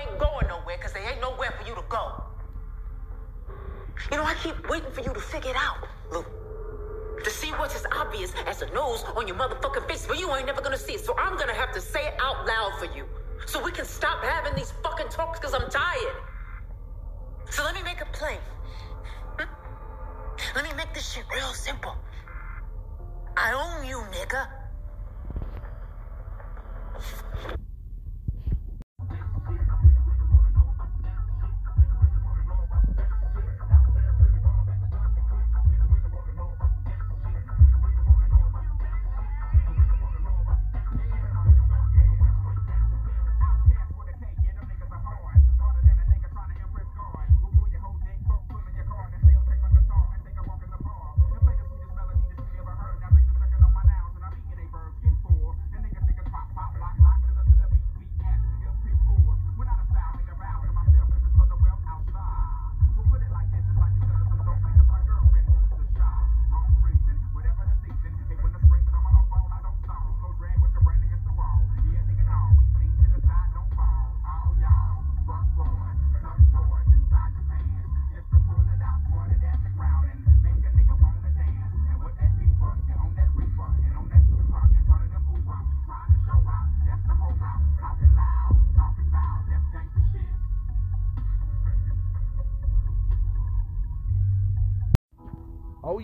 ain't going nowhere because there ain't nowhere for you to go. You know, I keep waiting for you to figure it out, Lou. To see what's as obvious as a nose on your motherfucking face, but you ain't never gonna see it. So I'm gonna have to say it out loud for you. So we can stop having these fucking talks because I'm tired. So let me make it plain. Hmm? Let me make this shit real simple. I own you, nigga.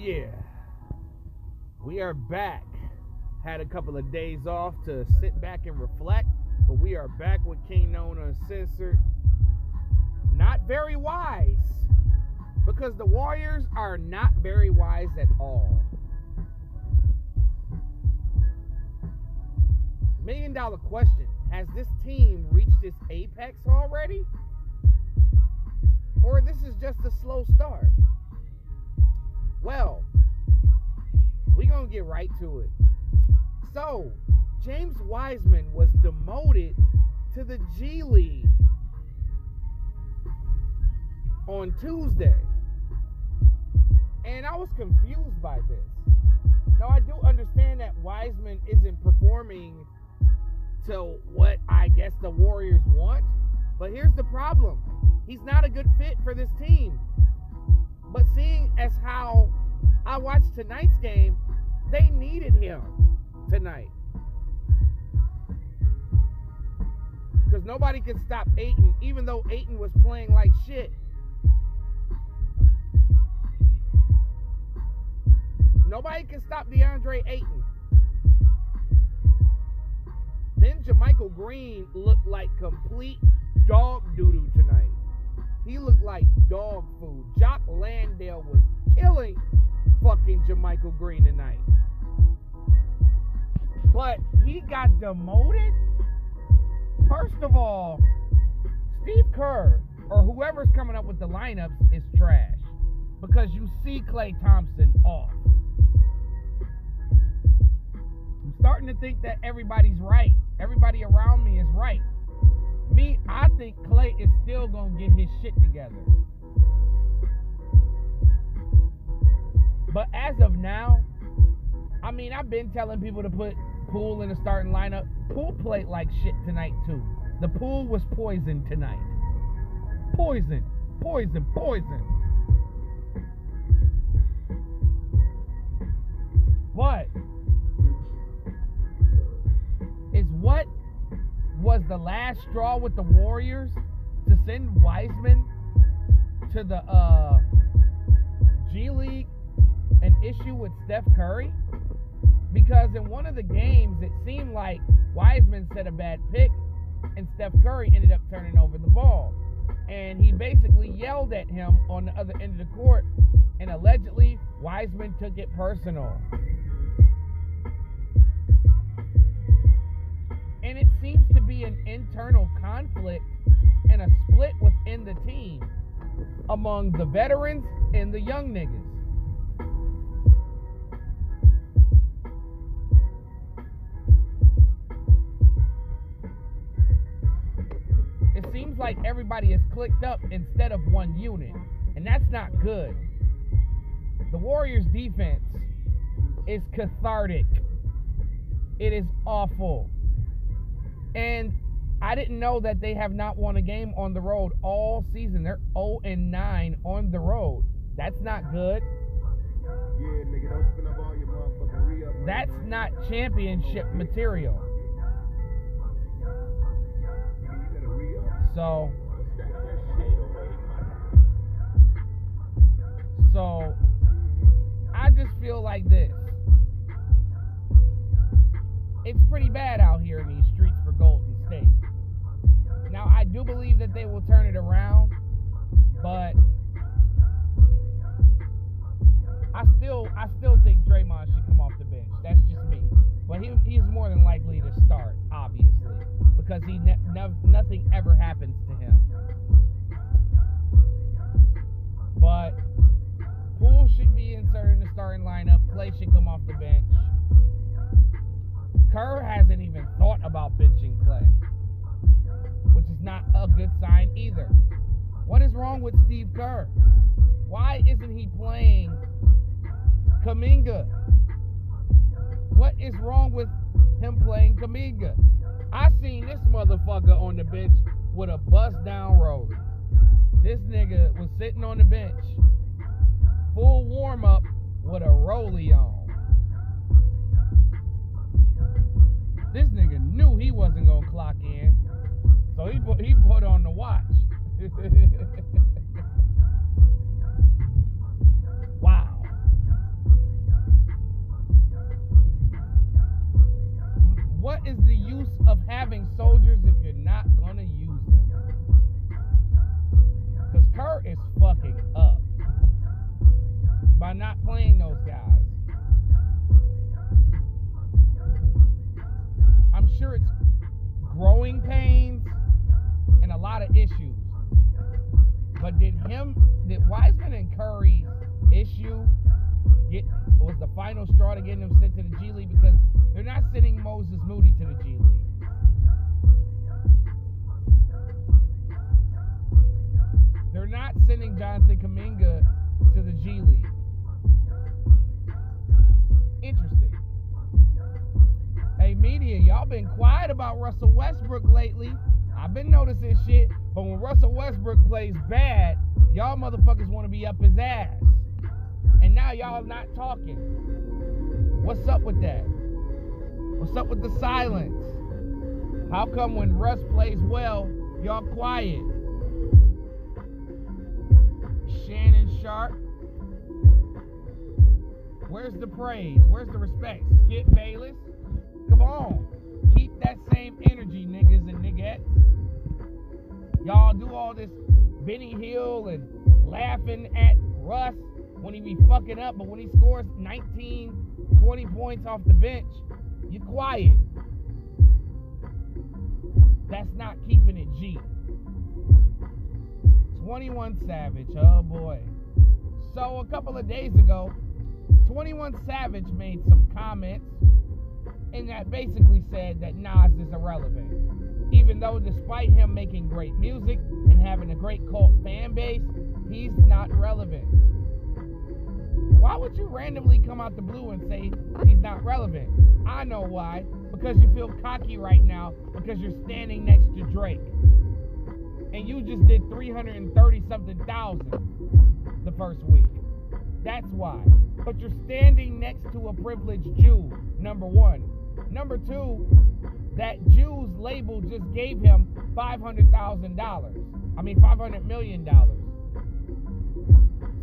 Yeah. We are back. Had a couple of days off to sit back and reflect, but we are back with King Known Uncensored. Not very wise. Because the Warriors are not very wise at all. Million dollar question. Has this team reached its apex already? Or this is just a slow start? Well, we gonna get right to it. So, James Wiseman was demoted to the G League on Tuesday. And I was confused by this. Now, I do understand that Wiseman isn't performing to what I guess the Warriors want, but here's the problem he's not a good fit for this team. But seeing as how I watched tonight's game, they needed him tonight. Because nobody can stop Ayton, even though Ayton was playing like shit. Nobody can stop DeAndre Ayton. Then JaMychal Green looked like complete dog doo-doo tonight. He looked like dog food. Jock Landale was killing fucking JaMychal Green tonight. But he got demoted? First of all, Steve Kerr or whoever's coming up with the lineups is trash. Because you see Klay Thompson off. I'm starting to think that everybody's right. Everybody around me is right. Me, I think Klay is still to get his shit together. But as of now, I mean, I've been telling people to put Poole in the starting lineup. Poole played like shit tonight, too. The pool was poison tonight. Poison, poison, poison. But is what was the last straw with the Warriors to send Wiseman to the uh, G League an issue with Steph Curry? Because in one of the games, it seemed like Wiseman set a bad pick, and Steph Curry ended up turning over the ball. And he basically yelled at him on the other end of the court, and allegedly, Wiseman took it personal. And it seems be an internal conflict and a split within the team among the veterans and the young niggas. It seems like everybody is clicked up instead of one unit, and that's not good. The Warriors' defense is cathartic. It is awful. And I didn't know that they have not won a game on the road all season. They're 0 and 9 on the road. That's not good. Yeah, nigga, don't spend up all your motherfucking re-up. That's not championship material. So, Stack that shit away. so I just feel like this. It's pretty bad out here in these do believe that they will turn it around, but I still, I still think Draymond should come off the bench. That's just me. But he, he's more than likely to start, obviously, because he ne- no, nothing ever happens to him. But Poole should be inserted in the starting lineup. Klay should come off the bench. Kerr hasn't even thought about benching Klay, which is not a good sign either. What is wrong with Steve Kerr? Why isn't he playing Kuminga? What is wrong with him playing Kuminga? I seen this motherfucker on the bench with a bust down roller. This nigga was sitting on the bench, full warm up with a rollie on. This nigga knew he wasn't gonna clock in, so he put he put on the watch. wow. What is the use of having soldiers if you're not gonna use them? Because Kerr is fucking up by not playing those guys. I'm sure it's growing pains a lot of issues. But did him, did Wiseman and Curry's issue get was the final straw to getting him sent to the G League because they're not sending Moses Moody to the G League. They're not sending Jonathan Kuminga to the G League. Interesting. Hey, media, y'all been quiet about Russell Westbrook lately. I've been noticing shit, but when Russell Westbrook plays bad, y'all motherfuckers want to be up his ass. And now y'all not talking. What's up with that? What's up with the silence? How come when Russ plays well, y'all quiet? Shannon Sharpe. Where's the praise? Where's the respect? Skip Bayless? Come on. That same energy, niggas and niggettes. Y'all do all this Benny Hill and laughing at Russ when he be fucking up, but when he scores 19, 20 points off the bench, you quiet. That's not keeping it G. 21 Savage, oh boy. So a couple of days ago, 21 Savage made some comments and that basically said that Nas is irrelevant. Even though despite him making great music and having a great cult fan base, he's not relevant. Why would you randomly come out the blue and say he's not relevant? I know why. Because you feel cocky right now because you're standing next to Drake. And you just did 330 something thousand the first week. That's why. But you're standing next to a privileged Jew, number one. Number two, that Jew's label just gave him $500,000. I mean, $500 million.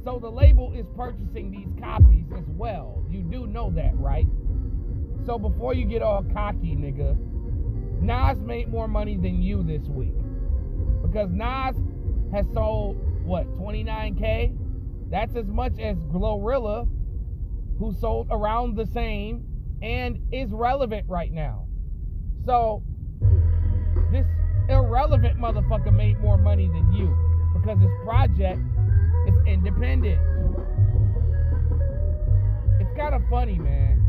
So the label is purchasing these copies as well. You do know that, right? So before you get all cocky, nigga, Nas made more money than you this week. Because Nas has sold, what, 29K? That's as much as Glorilla, who sold around the same and is relevant right now. So, this irrelevant motherfucker made more money than you because his project is independent. It's kind of funny, man.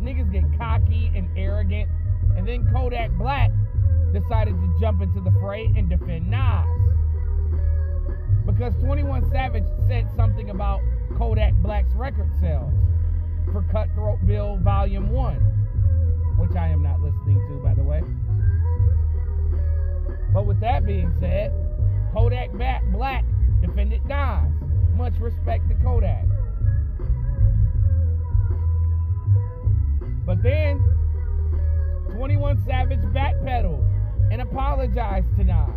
Niggas get cocky and arrogant, and then Kodak Black decided to jump into the fray and defend Nas. Because 21 Savage said something about Kodak Black's record sales for Kutthroat Bill Volume 1, which I am not listening to, by the way. But with that being said, Kodak Black defended Nas. Much respect to Kodak. But then 21 Savage backpedaled and apologized to Nas.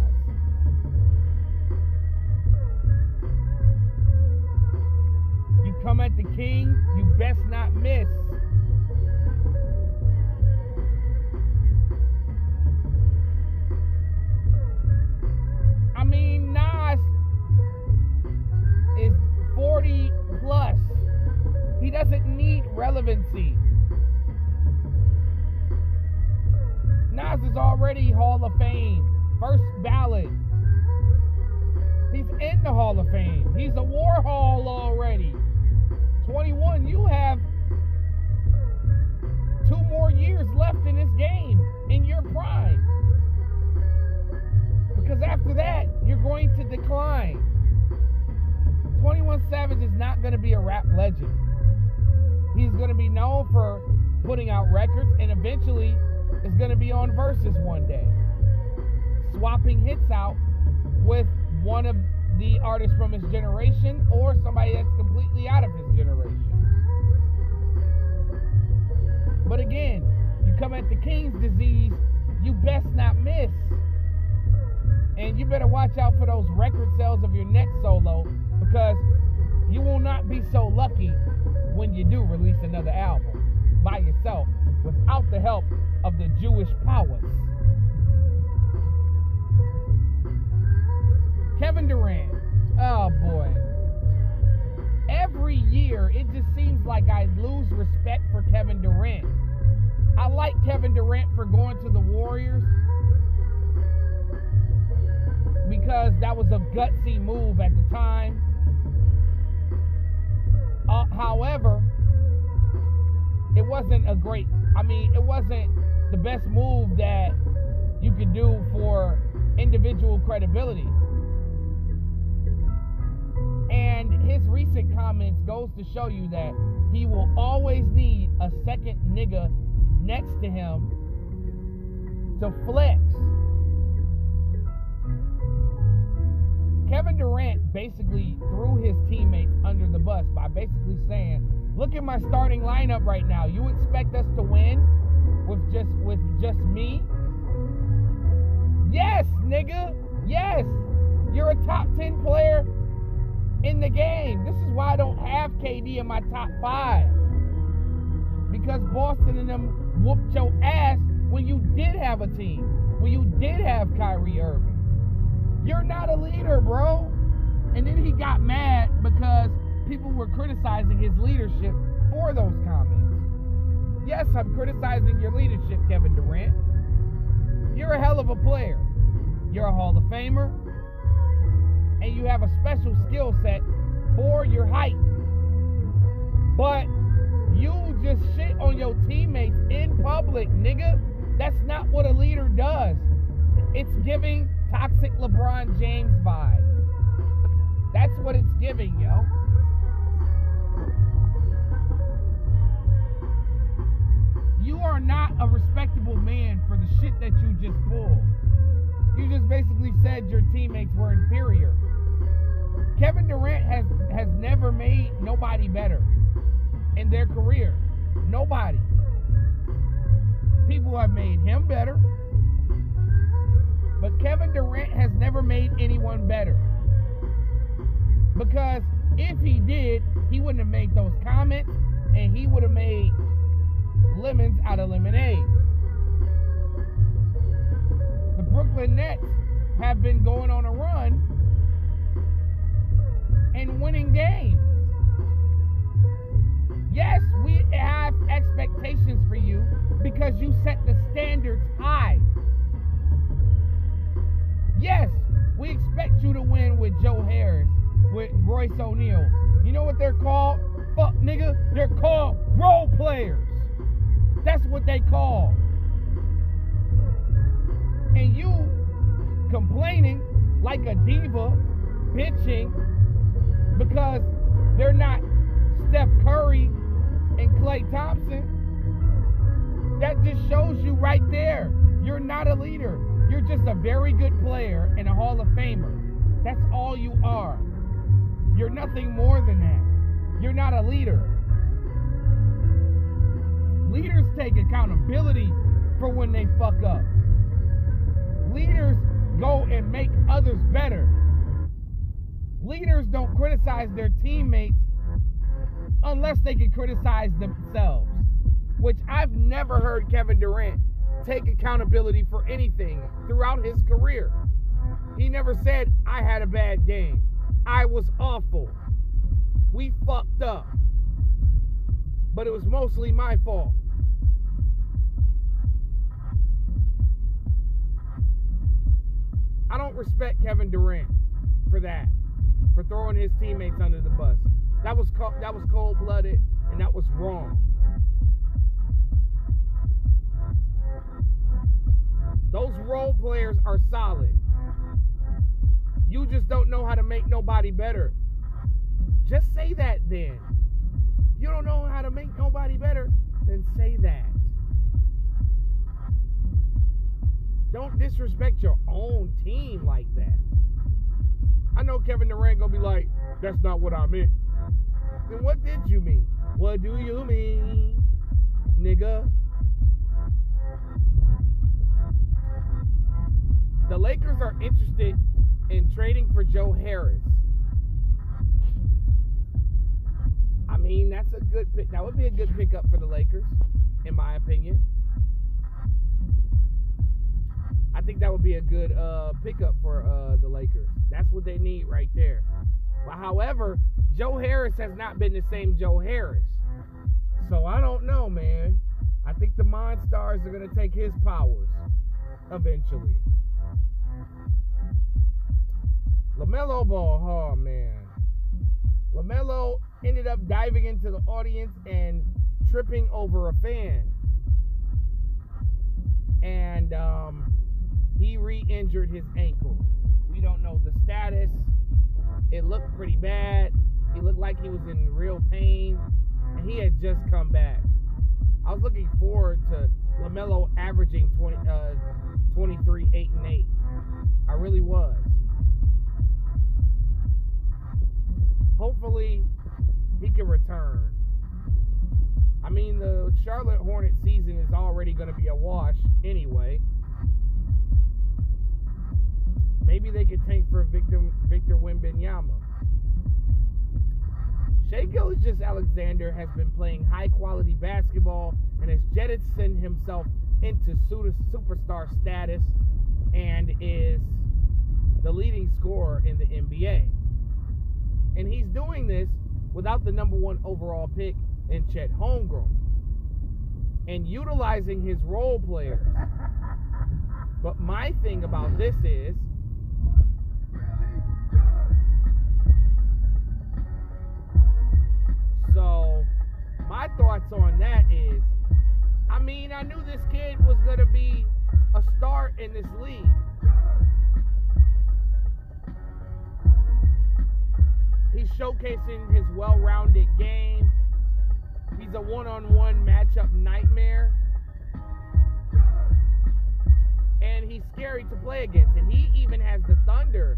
You come at the king, best not miss. I mean, Nas is 40 plus. He doesn't need relevancy. Nas is already Hall of Fame, first ballot. He's in the Hall of Fame. He's a Warhol. 21, you have two more years left in this game in your prime. Because after that, you're going to decline. 21 Savage is not going to be a rap legend. He's going to be known for putting out records and eventually is going to be on Versus one day. Swapping hits out with one of the artists from his generation or somebody that's completely out of his generation. But again, you come at the King's disease, you best not miss. And you better watch out for those record sales of your next solo because you will not be so lucky when you do release another album by yourself without the help of the Jewish powers. Kevin Durant. Oh boy. It just seems like I lose respect for Kevin Durant. I like Kevin Durant for going to the Warriors because that was a gutsy move at the time. Uh, however, it wasn't a great, I mean, it wasn't the best move that you could do for individual credibility. And his recent comments goes to show you that he will always need a second nigga next to him to flex. Kevin Durant basically threw his teammates under the bus by basically saying, "Look at my starting lineup right now. You expect us to win with just with just me?" Yes, nigga. Yes. You're a top 10 player in the game. This is why I don't have KD in my top 5. Because Boston and them whooped your ass when you did have a team. When you did have Kyrie Irving. You're not a leader, bro. And then he got mad because people were criticizing his leadership for those comments. Yes, I'm criticizing your leadership, Kevin Durant. You're a hell of a player. You're a Hall of Famer. And you have a special skill set for your height. But you just shit on your teammates in public, nigga. That's not what a leader does. It's giving toxic LeBron James vibes. That's what it's giving, yo. You are not a respectable man for the shit that you just pulled. You just basically said your teammates were inferior. Kevin Durant has has never made nobody better in their career. Nobody. People have made him better. But Kevin Durant has never made anyone better. Because if he did, he wouldn't have made those comments and he would have made lemons out of lemonade. Brooklyn Nets have been going on a run and winning games. Yes, we have expectations for you because you set the standards high. Yes, we expect you to win with Joe Harris, with Royce O'Neal. You know what they're called? Fuck nigga, they're called role players. That's what they call. And you complaining like a diva, bitching because they're not Steph Curry and Klay Thompson. That just shows you right there. You're not a leader. You're just a very good player and a Hall of Famer. That's all you are. You're nothing more than that. You're not a leader. Leaders take accountability for when they fuck up. Leaders go and make others better. Leaders don't criticize their teammates unless they can criticize themselves, which I've never heard Kevin Durant take accountability for anything throughout his career. He never said, I had a bad game. I was awful. We fucked up. But it was mostly my fault. I don't respect Kevin Durant for that, for throwing his teammates under the bus. That was co- that was cold blooded and that was wrong. Those role players are solid. You just don't know how to make nobody better. Just say that then. You don't know how to make nobody disrespect your own team like that. I know Kevin Durant gonna be like, that's not what I meant. Then what did you mean? What do you mean, nigga? The Lakers are interested in trading for Joe Harris. I mean, that's a good pick. That would be a good pickup for the Lakers, in my opinion. I think that would be a good uh, pickup for uh, the Lakers. That's what they need right there. But however, Joe Harris has not been the same Joe Harris. So I don't know, man. I think the Monstars are going to take his powers eventually. LaMelo Ball, oh man. LaMelo ended up diving into the audience and tripping over a fan. And um, he re injured his ankle. We don't know the status. It looked pretty bad. He looked like he was in real pain. And he had just come back. I was looking forward to LaMelo averaging 20, uh, 23, 8, and 8. I really was. Hopefully, he can return. I mean, the Charlotte Hornet season is already going to be a wash anyway. Maybe they could tank for Victor Victor Wembanyama. Shai Gilgeous-Alexander has been playing high quality basketball and has jettisoned himself into superstar status and is the leading scorer in the NBA. And he's doing this without the number one overall pick in Chet Holmgren and utilizing his role players. But my thing about this is knew this kid was going to be a star in this league. He's showcasing his well rounded game. He's a one on one matchup nightmare. And he's scary to play against. And he even has the Thunder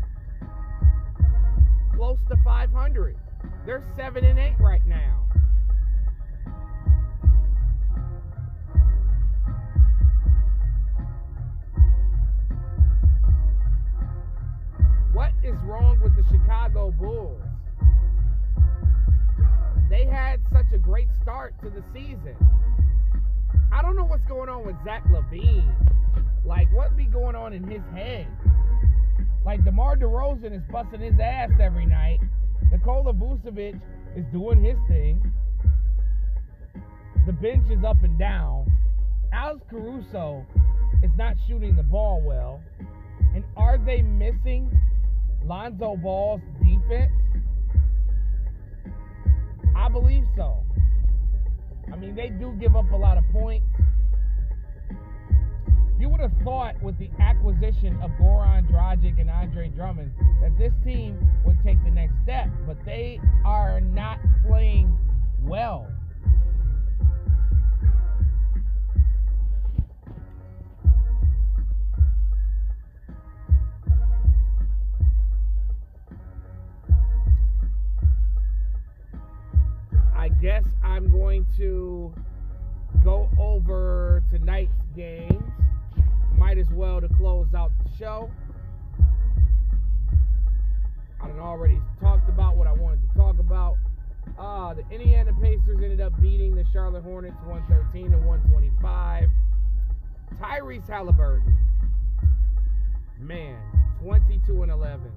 close to 500. They're 7 and 8 right now. The season. I don't know what's going on with Zach LaVine. Like, what be going on in his head? Like, DeMar DeRozan is busting his ass every night. Nikola Vucevic is doing his thing. The bench is up and down. Alex Caruso is not shooting the ball well. And are they missing Lonzo Ball's defense? I believe so. I mean, they do give up a lot of points. You would have thought with the acquisition of Goran Dragic and Andre Drummond that this team would take the next step, but they are not playing well. I guess to go over tonight's games. Might as well to close out the show. I already talked about what I wanted to talk about. Uh, the Indiana Pacers ended up beating the Charlotte Hornets 113 to 125. Tyrese Halliburton, man, 22 and 11.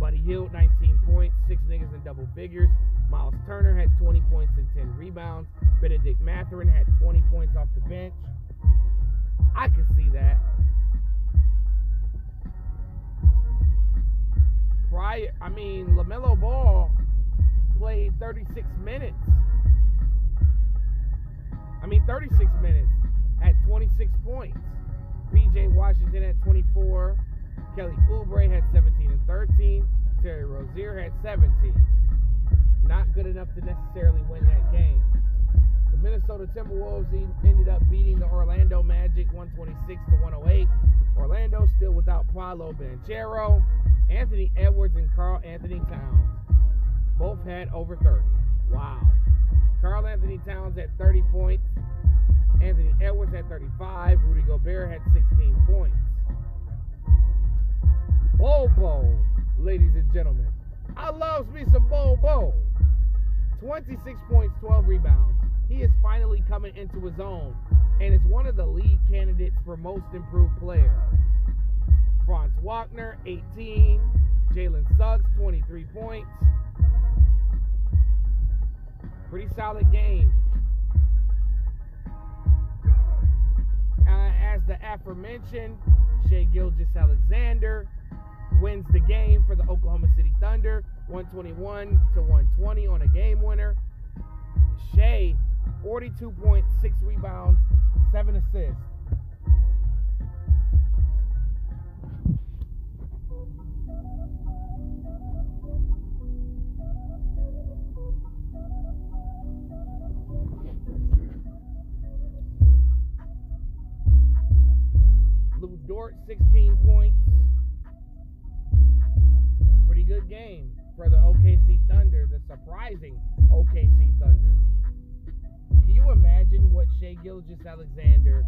Buddy Hield, 19 points, six niggas in double figures. Miles Turner had 20 points and 10 rebounds. Benedict Mathurin had 20 points off the bench. I can see that. Prior, I mean, LaMelo Ball played 36 minutes. I mean, 36 minutes at 26 points. PJ Washington at 24. Kelly Oubre had 17 and 13. Terry Rozier had 17. Not good enough to necessarily win that game. The Minnesota Timberwolves ended up beating the Orlando Magic 126 to 108. Orlando still without Paolo Banchero, Anthony Edwards, and Karl-Anthony Towns. Both had over 30. Wow. Karl-Anthony Towns at 30 points. Anthony Edwards had 35. Rudy Gobert had 16 points. Bobo, ladies and gentlemen. I loves me some Bobo. 26 points, 12 rebounds. He is finally coming into his own and is one of the lead candidates for most improved player. Franz Wagner, 18. Jalen Suggs, 23 points. Pretty solid game. Uh, as the aforementioned, Shai Gilgeous-Alexander wins the game for the Oklahoma City Thunder, 121 to 120 on a game winner. Shai, 42 points, six rebounds, seven assists. Lu Dort, 16 points. Pretty good game for the OKC Thunder, the surprising OKC Thunder. Can you imagine what Shai Gilgeous-Alexander,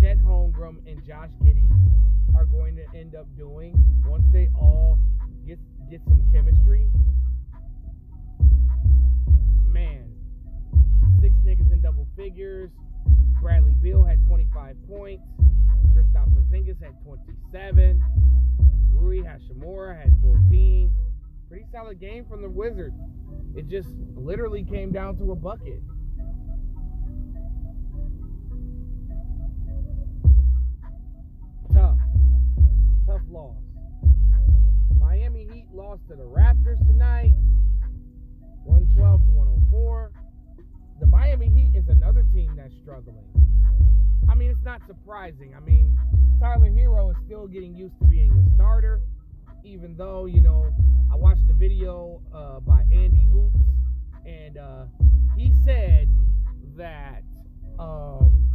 Chet Holmgren, and Josh Giddey are going to end up doing once they all get get some chemistry? Man, six niggas in double figures. Bradley Beal had 25 points. Kristaps Porzingis had 27. Rui Hachimura had 14. Pretty solid game from the Wizards. It just literally came down to a bucket. Tough. Tough loss. Miami Heat lost to the Raptors tonight. 112 to 104. The Miami Heat is another team that's struggling. I mean, it's not surprising. I mean, Tyler Herro is still getting used to being a starter, even though, you know, I watched the video uh, by Andy Hoops, and uh, he said that um,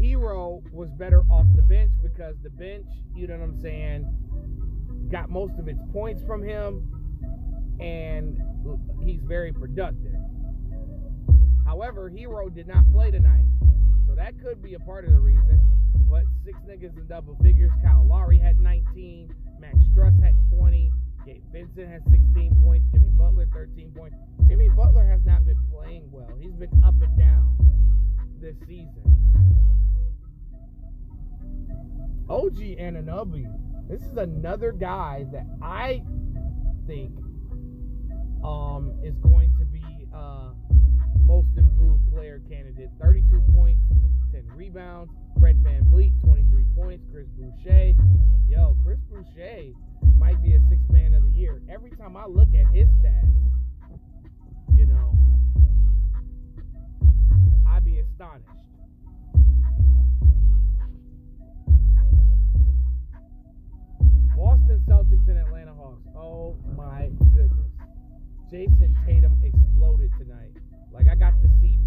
Herro was better off the bench because the bench, you know what I'm saying, got most of its points from him, and he's very productive. However, Herro did not play tonight, so that could be a part of the reason. But six niggas in double figures. Kyle Lowry had 19. Max Strus had 20. Gabe Vincent had 16 points. Jimmy Butler 13 points. Jimmy Butler has not been playing well. He's been up and down this season. OG Anunoby. This is another guy that I think um, is going to be uh, most improved player candidate. 32 points, 10 rebounds. Fred VanVleet, 23 points. Chris Boucher. Yo, Chris Boucher might be a six man of the year. Every time I look at his stats, you know, I'd be astonished. Jayson Tatum exploded tonight. Like I got to see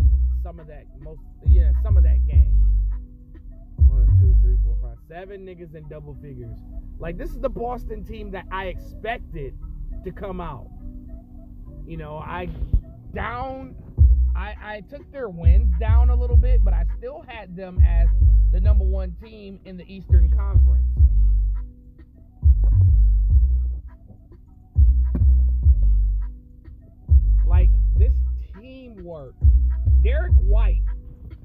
some of that most yeah, some of that game. One, two, three, four, five, seven niggas in double figures. Like this is the Boston team that I expected to come out. You know, I down I, I took their wins down a little bit, but I still had them as the number one team in the Eastern Conference. Like this teamwork. Derrick White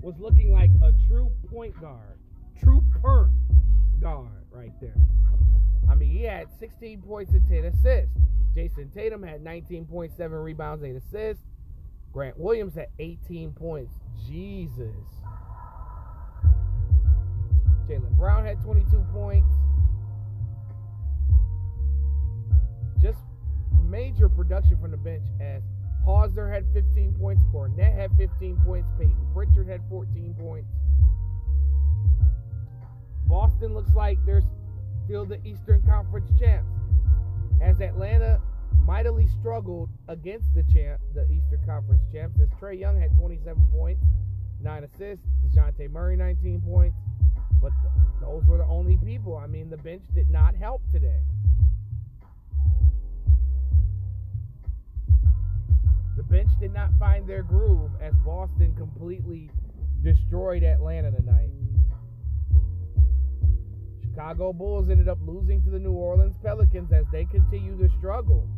was looking like a true point guard, true point guard right there. I mean, he had 16 points and 10 assists. Jayson Tatum had 19.7 rebounds, 8 assists. Grant Williams had 18 points. Jesus. Jaylen Brown had 22 points. Just major production from the bench as Hauser had 15 points, Kornet had 15 points, Payton Pritchard had 14 points. Boston looks like they're still the Eastern Conference champs. As Atlanta mightily struggled against the champ, the Eastern Conference champs, as Trae Young had 27 points, 9 assists, DeJounte Murray 19 points. But th- those were the only people. I mean, the bench did not help today. Bench did not find their groove as Boston completely destroyed Atlanta tonight. Chicago Bulls ended up losing to the New Orleans Pelicans as they continue to struggle.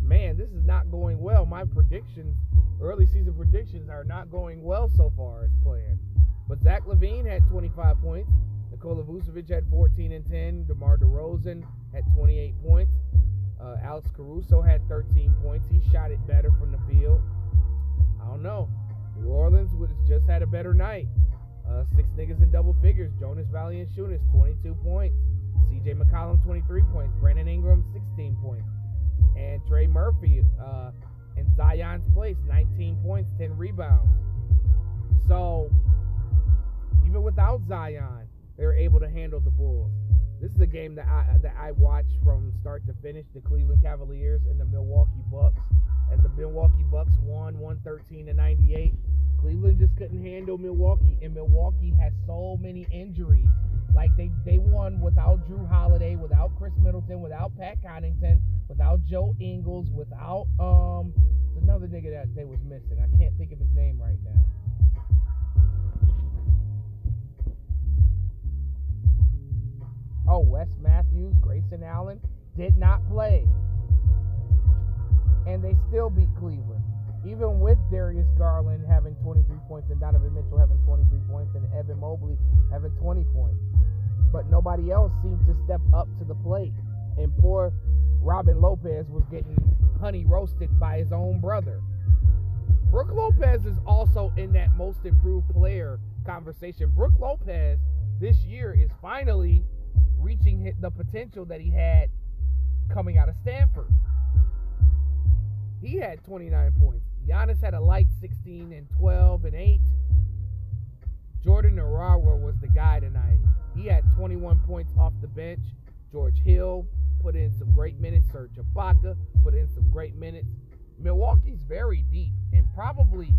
Man, this is not going well. My predictions, early season predictions, are not going well so far as planned. But Zach LaVine had 25 points. Nikola Vucevic had 14 and 10. DeMar DeRozan had 28 points. Uh, Alex Caruso had 13 points. He shot it better from the field. I don't know. New Orleans was just had a better night. Uh, six niggas in double figures. Jonas Valanciunas, 22 points. CJ McCollum, 23 points. Brandon Ingram, 16 points. And Trey Murphy uh, in Zion's place, 19 points, 10 rebounds. So, even without Zion, they were able to handle the Bulls. This is a game that I that I watched from start to finish. The Cleveland Cavaliers and the Milwaukee Bucks, as the Milwaukee Bucks won 113 to 98. Cleveland just couldn't handle Milwaukee, and Milwaukee has so many injuries. Like they they won without Jrue Holiday, without Khris Middleton, without Pat Connaughton, without Joe Ingles, without um another nigga that they was missing. I can't think of his name right now. Oh, Wes Matthews, Grayson Allen did not play. And they still beat Cleveland. Even with Darius Garland having 23 points and Donovan Mitchell having 23 points and Evan Mobley having 20 points. But nobody else seemed to step up to the plate. And poor Robin Lopez was getting honey roasted by his own brother. Brooke Lopez is also in that most improved player conversation. Brooke Lopez this year is finally reaching the potential that he had coming out of Stanford. He had 29 points. Giannis had a light 16 and 12 and 8. Jordan Nwora was the guy tonight. He had 21 points off the bench. George Hill put in some great minutes. Serge Ibaka put in some great minutes. Milwaukee's very deep and probably,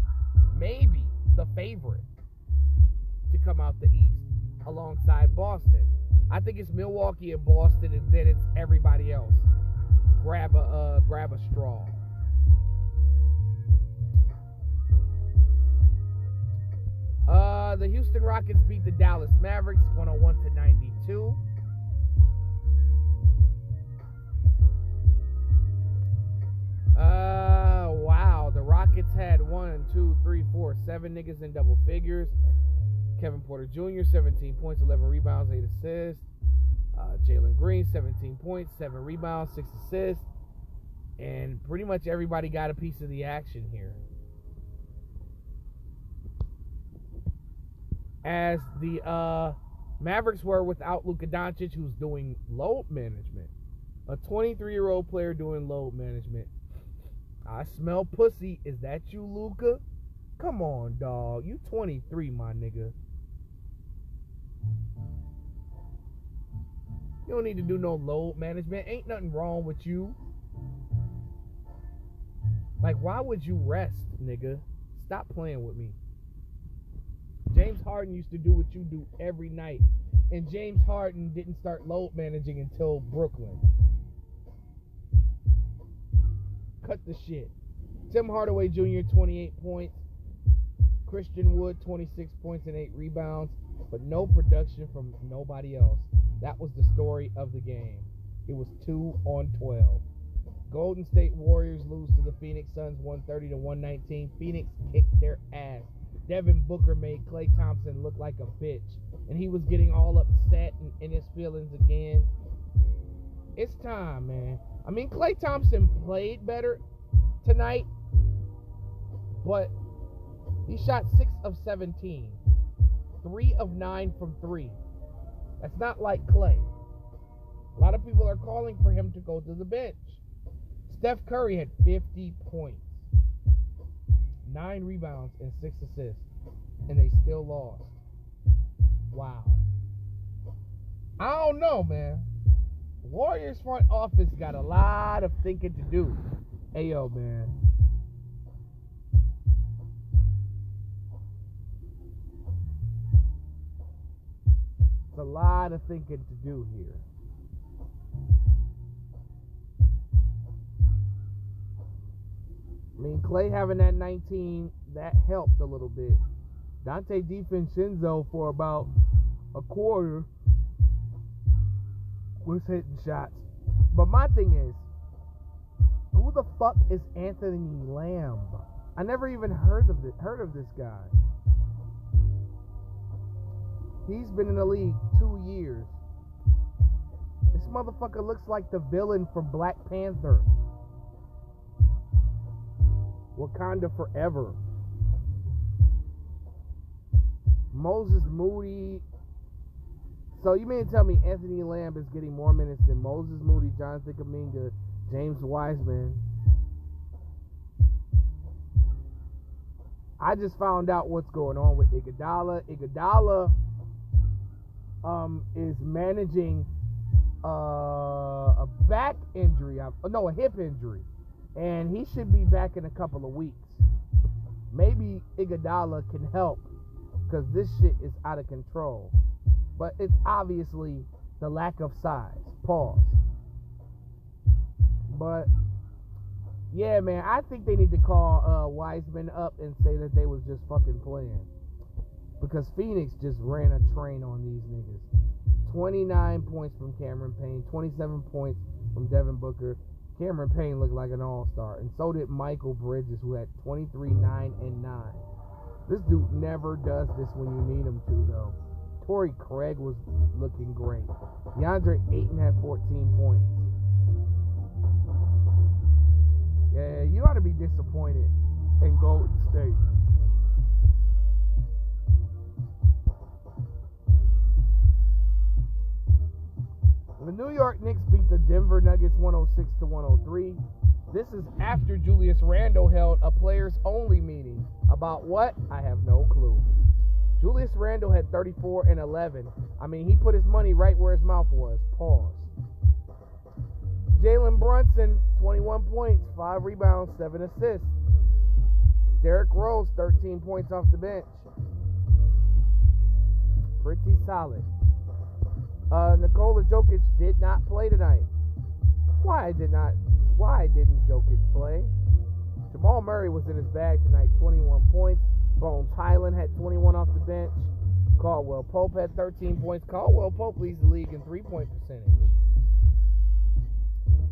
maybe, the favorite to come out the East alongside Boston. I think it's Milwaukee and Boston, and then it's everybody else. Grab a uh, grab a straw. Uh, the Houston Rockets beat the Dallas Mavericks 101 to 92. Uh, wow. The Rockets had one, two, three, four, seven niggas in double figures. Kevin Porter Jr., 17 points, 11 rebounds, 8 assists. Uh, Jalen Green, 17 points, 7 rebounds, 6 assists. And pretty much everybody got a piece of the action here. As the uh, Mavericks were without Luka Doncic, who's doing load management. A 23 year old player doing load management. I smell pussy. Is that you, Luka? Come on, dog. You 23, my nigga. You don't need to do no load management. Ain't nothing wrong with you. Like, why would you rest, nigga? Stop playing with me. James Harden used to do what you do every night. And James Harden didn't start load managing until Brooklyn. Cut the shit. Tim Hardaway Jr., 28 points. Christian Wood, 26 points and 8 rebounds, but no production from nobody else. That was the story of the game. It was 2 on 12. Golden State Warriors lose to the Phoenix Suns 130 to 119. Phoenix kicked their ass. Devin Booker made Klay Thompson look like a bitch, and he was getting all upset and in his feelings again. It's time, man. I mean, Klay Thompson played better tonight, but he shot 6 of 17, 3 of 9 from 3. That's not like Klay. A lot of people are calling for him to go to the bench. Steph Curry had 50 points, 9 rebounds, and 6 assists, and they still lost. Wow. I don't know, man. Warriors front office got a lot of thinking to do. Hey, yo, man. A lot of thinking to do here. I mean, Klay having that 19, that helped a little bit. Donte DiVincenzo for about a quarter was hitting shots. But my thing is, who the fuck is Anthony Lamb? I never even heard of this, heard of this guy. He's been in the league two years. This motherfucker looks like the villain from Black Panther. Wakanda Forever. Moses Moody. So you mean to tell me Anthony Lamb is getting more minutes than Moses Moody, Jonathan Kuminga, James Wiseman? I just found out what's going on with Iguodala. Iguodala um, is managing uh, a back injury. Uh, no, a hip injury, and he should be back in a couple of weeks. Maybe Iguodala can help because this shit is out of control. But it's obviously the lack of size. Pause. But yeah, man, I think they need to call uh, Wiseman up and say that they was just fucking playing. Because Phoenix just ran a train on these niggas. 29 points from Cameron Payne, 27 points from Devin Booker. Cameron Payne looked like an all-star, and so did Mikal Bridges, who had 23, 9, and 9. This dude never does this when you need him to, though. Torrey Craig was looking great. DeAndre Ayton had 14 points. Yeah, you ought to be disappointed in Golden State. The New York Knicks beat the Denver Nuggets 106 to 103. This is after Julius Randle held a players only meeting. About what? I have no clue. Julius Randle had 34 and 11. I mean, he put his money right where his mouth was. Pause. Jalen Brunson, 21 points, 5 rebounds, 7 assists. Derrick Rose, 13 points off the bench. Pretty solid. Uh, Nikola Jokic did not play tonight. Why did not? Why didn't Jokic play? Jamal Murray was in his bag tonight, 21 points. Bones Hyland had 21 off the bench. Caldwell Pope had 13 points. Caldwell Pope leads the league in three-point percentage.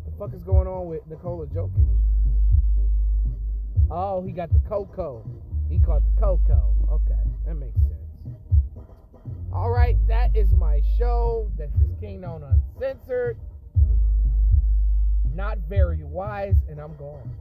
The fuck is going on with Nikola Jokic? Oh, he got the Coco. He caught the Coco. Okay, that makes sense. All right, that is my show. This is Kingknown Uncensored. Not very wise, and I'm gone.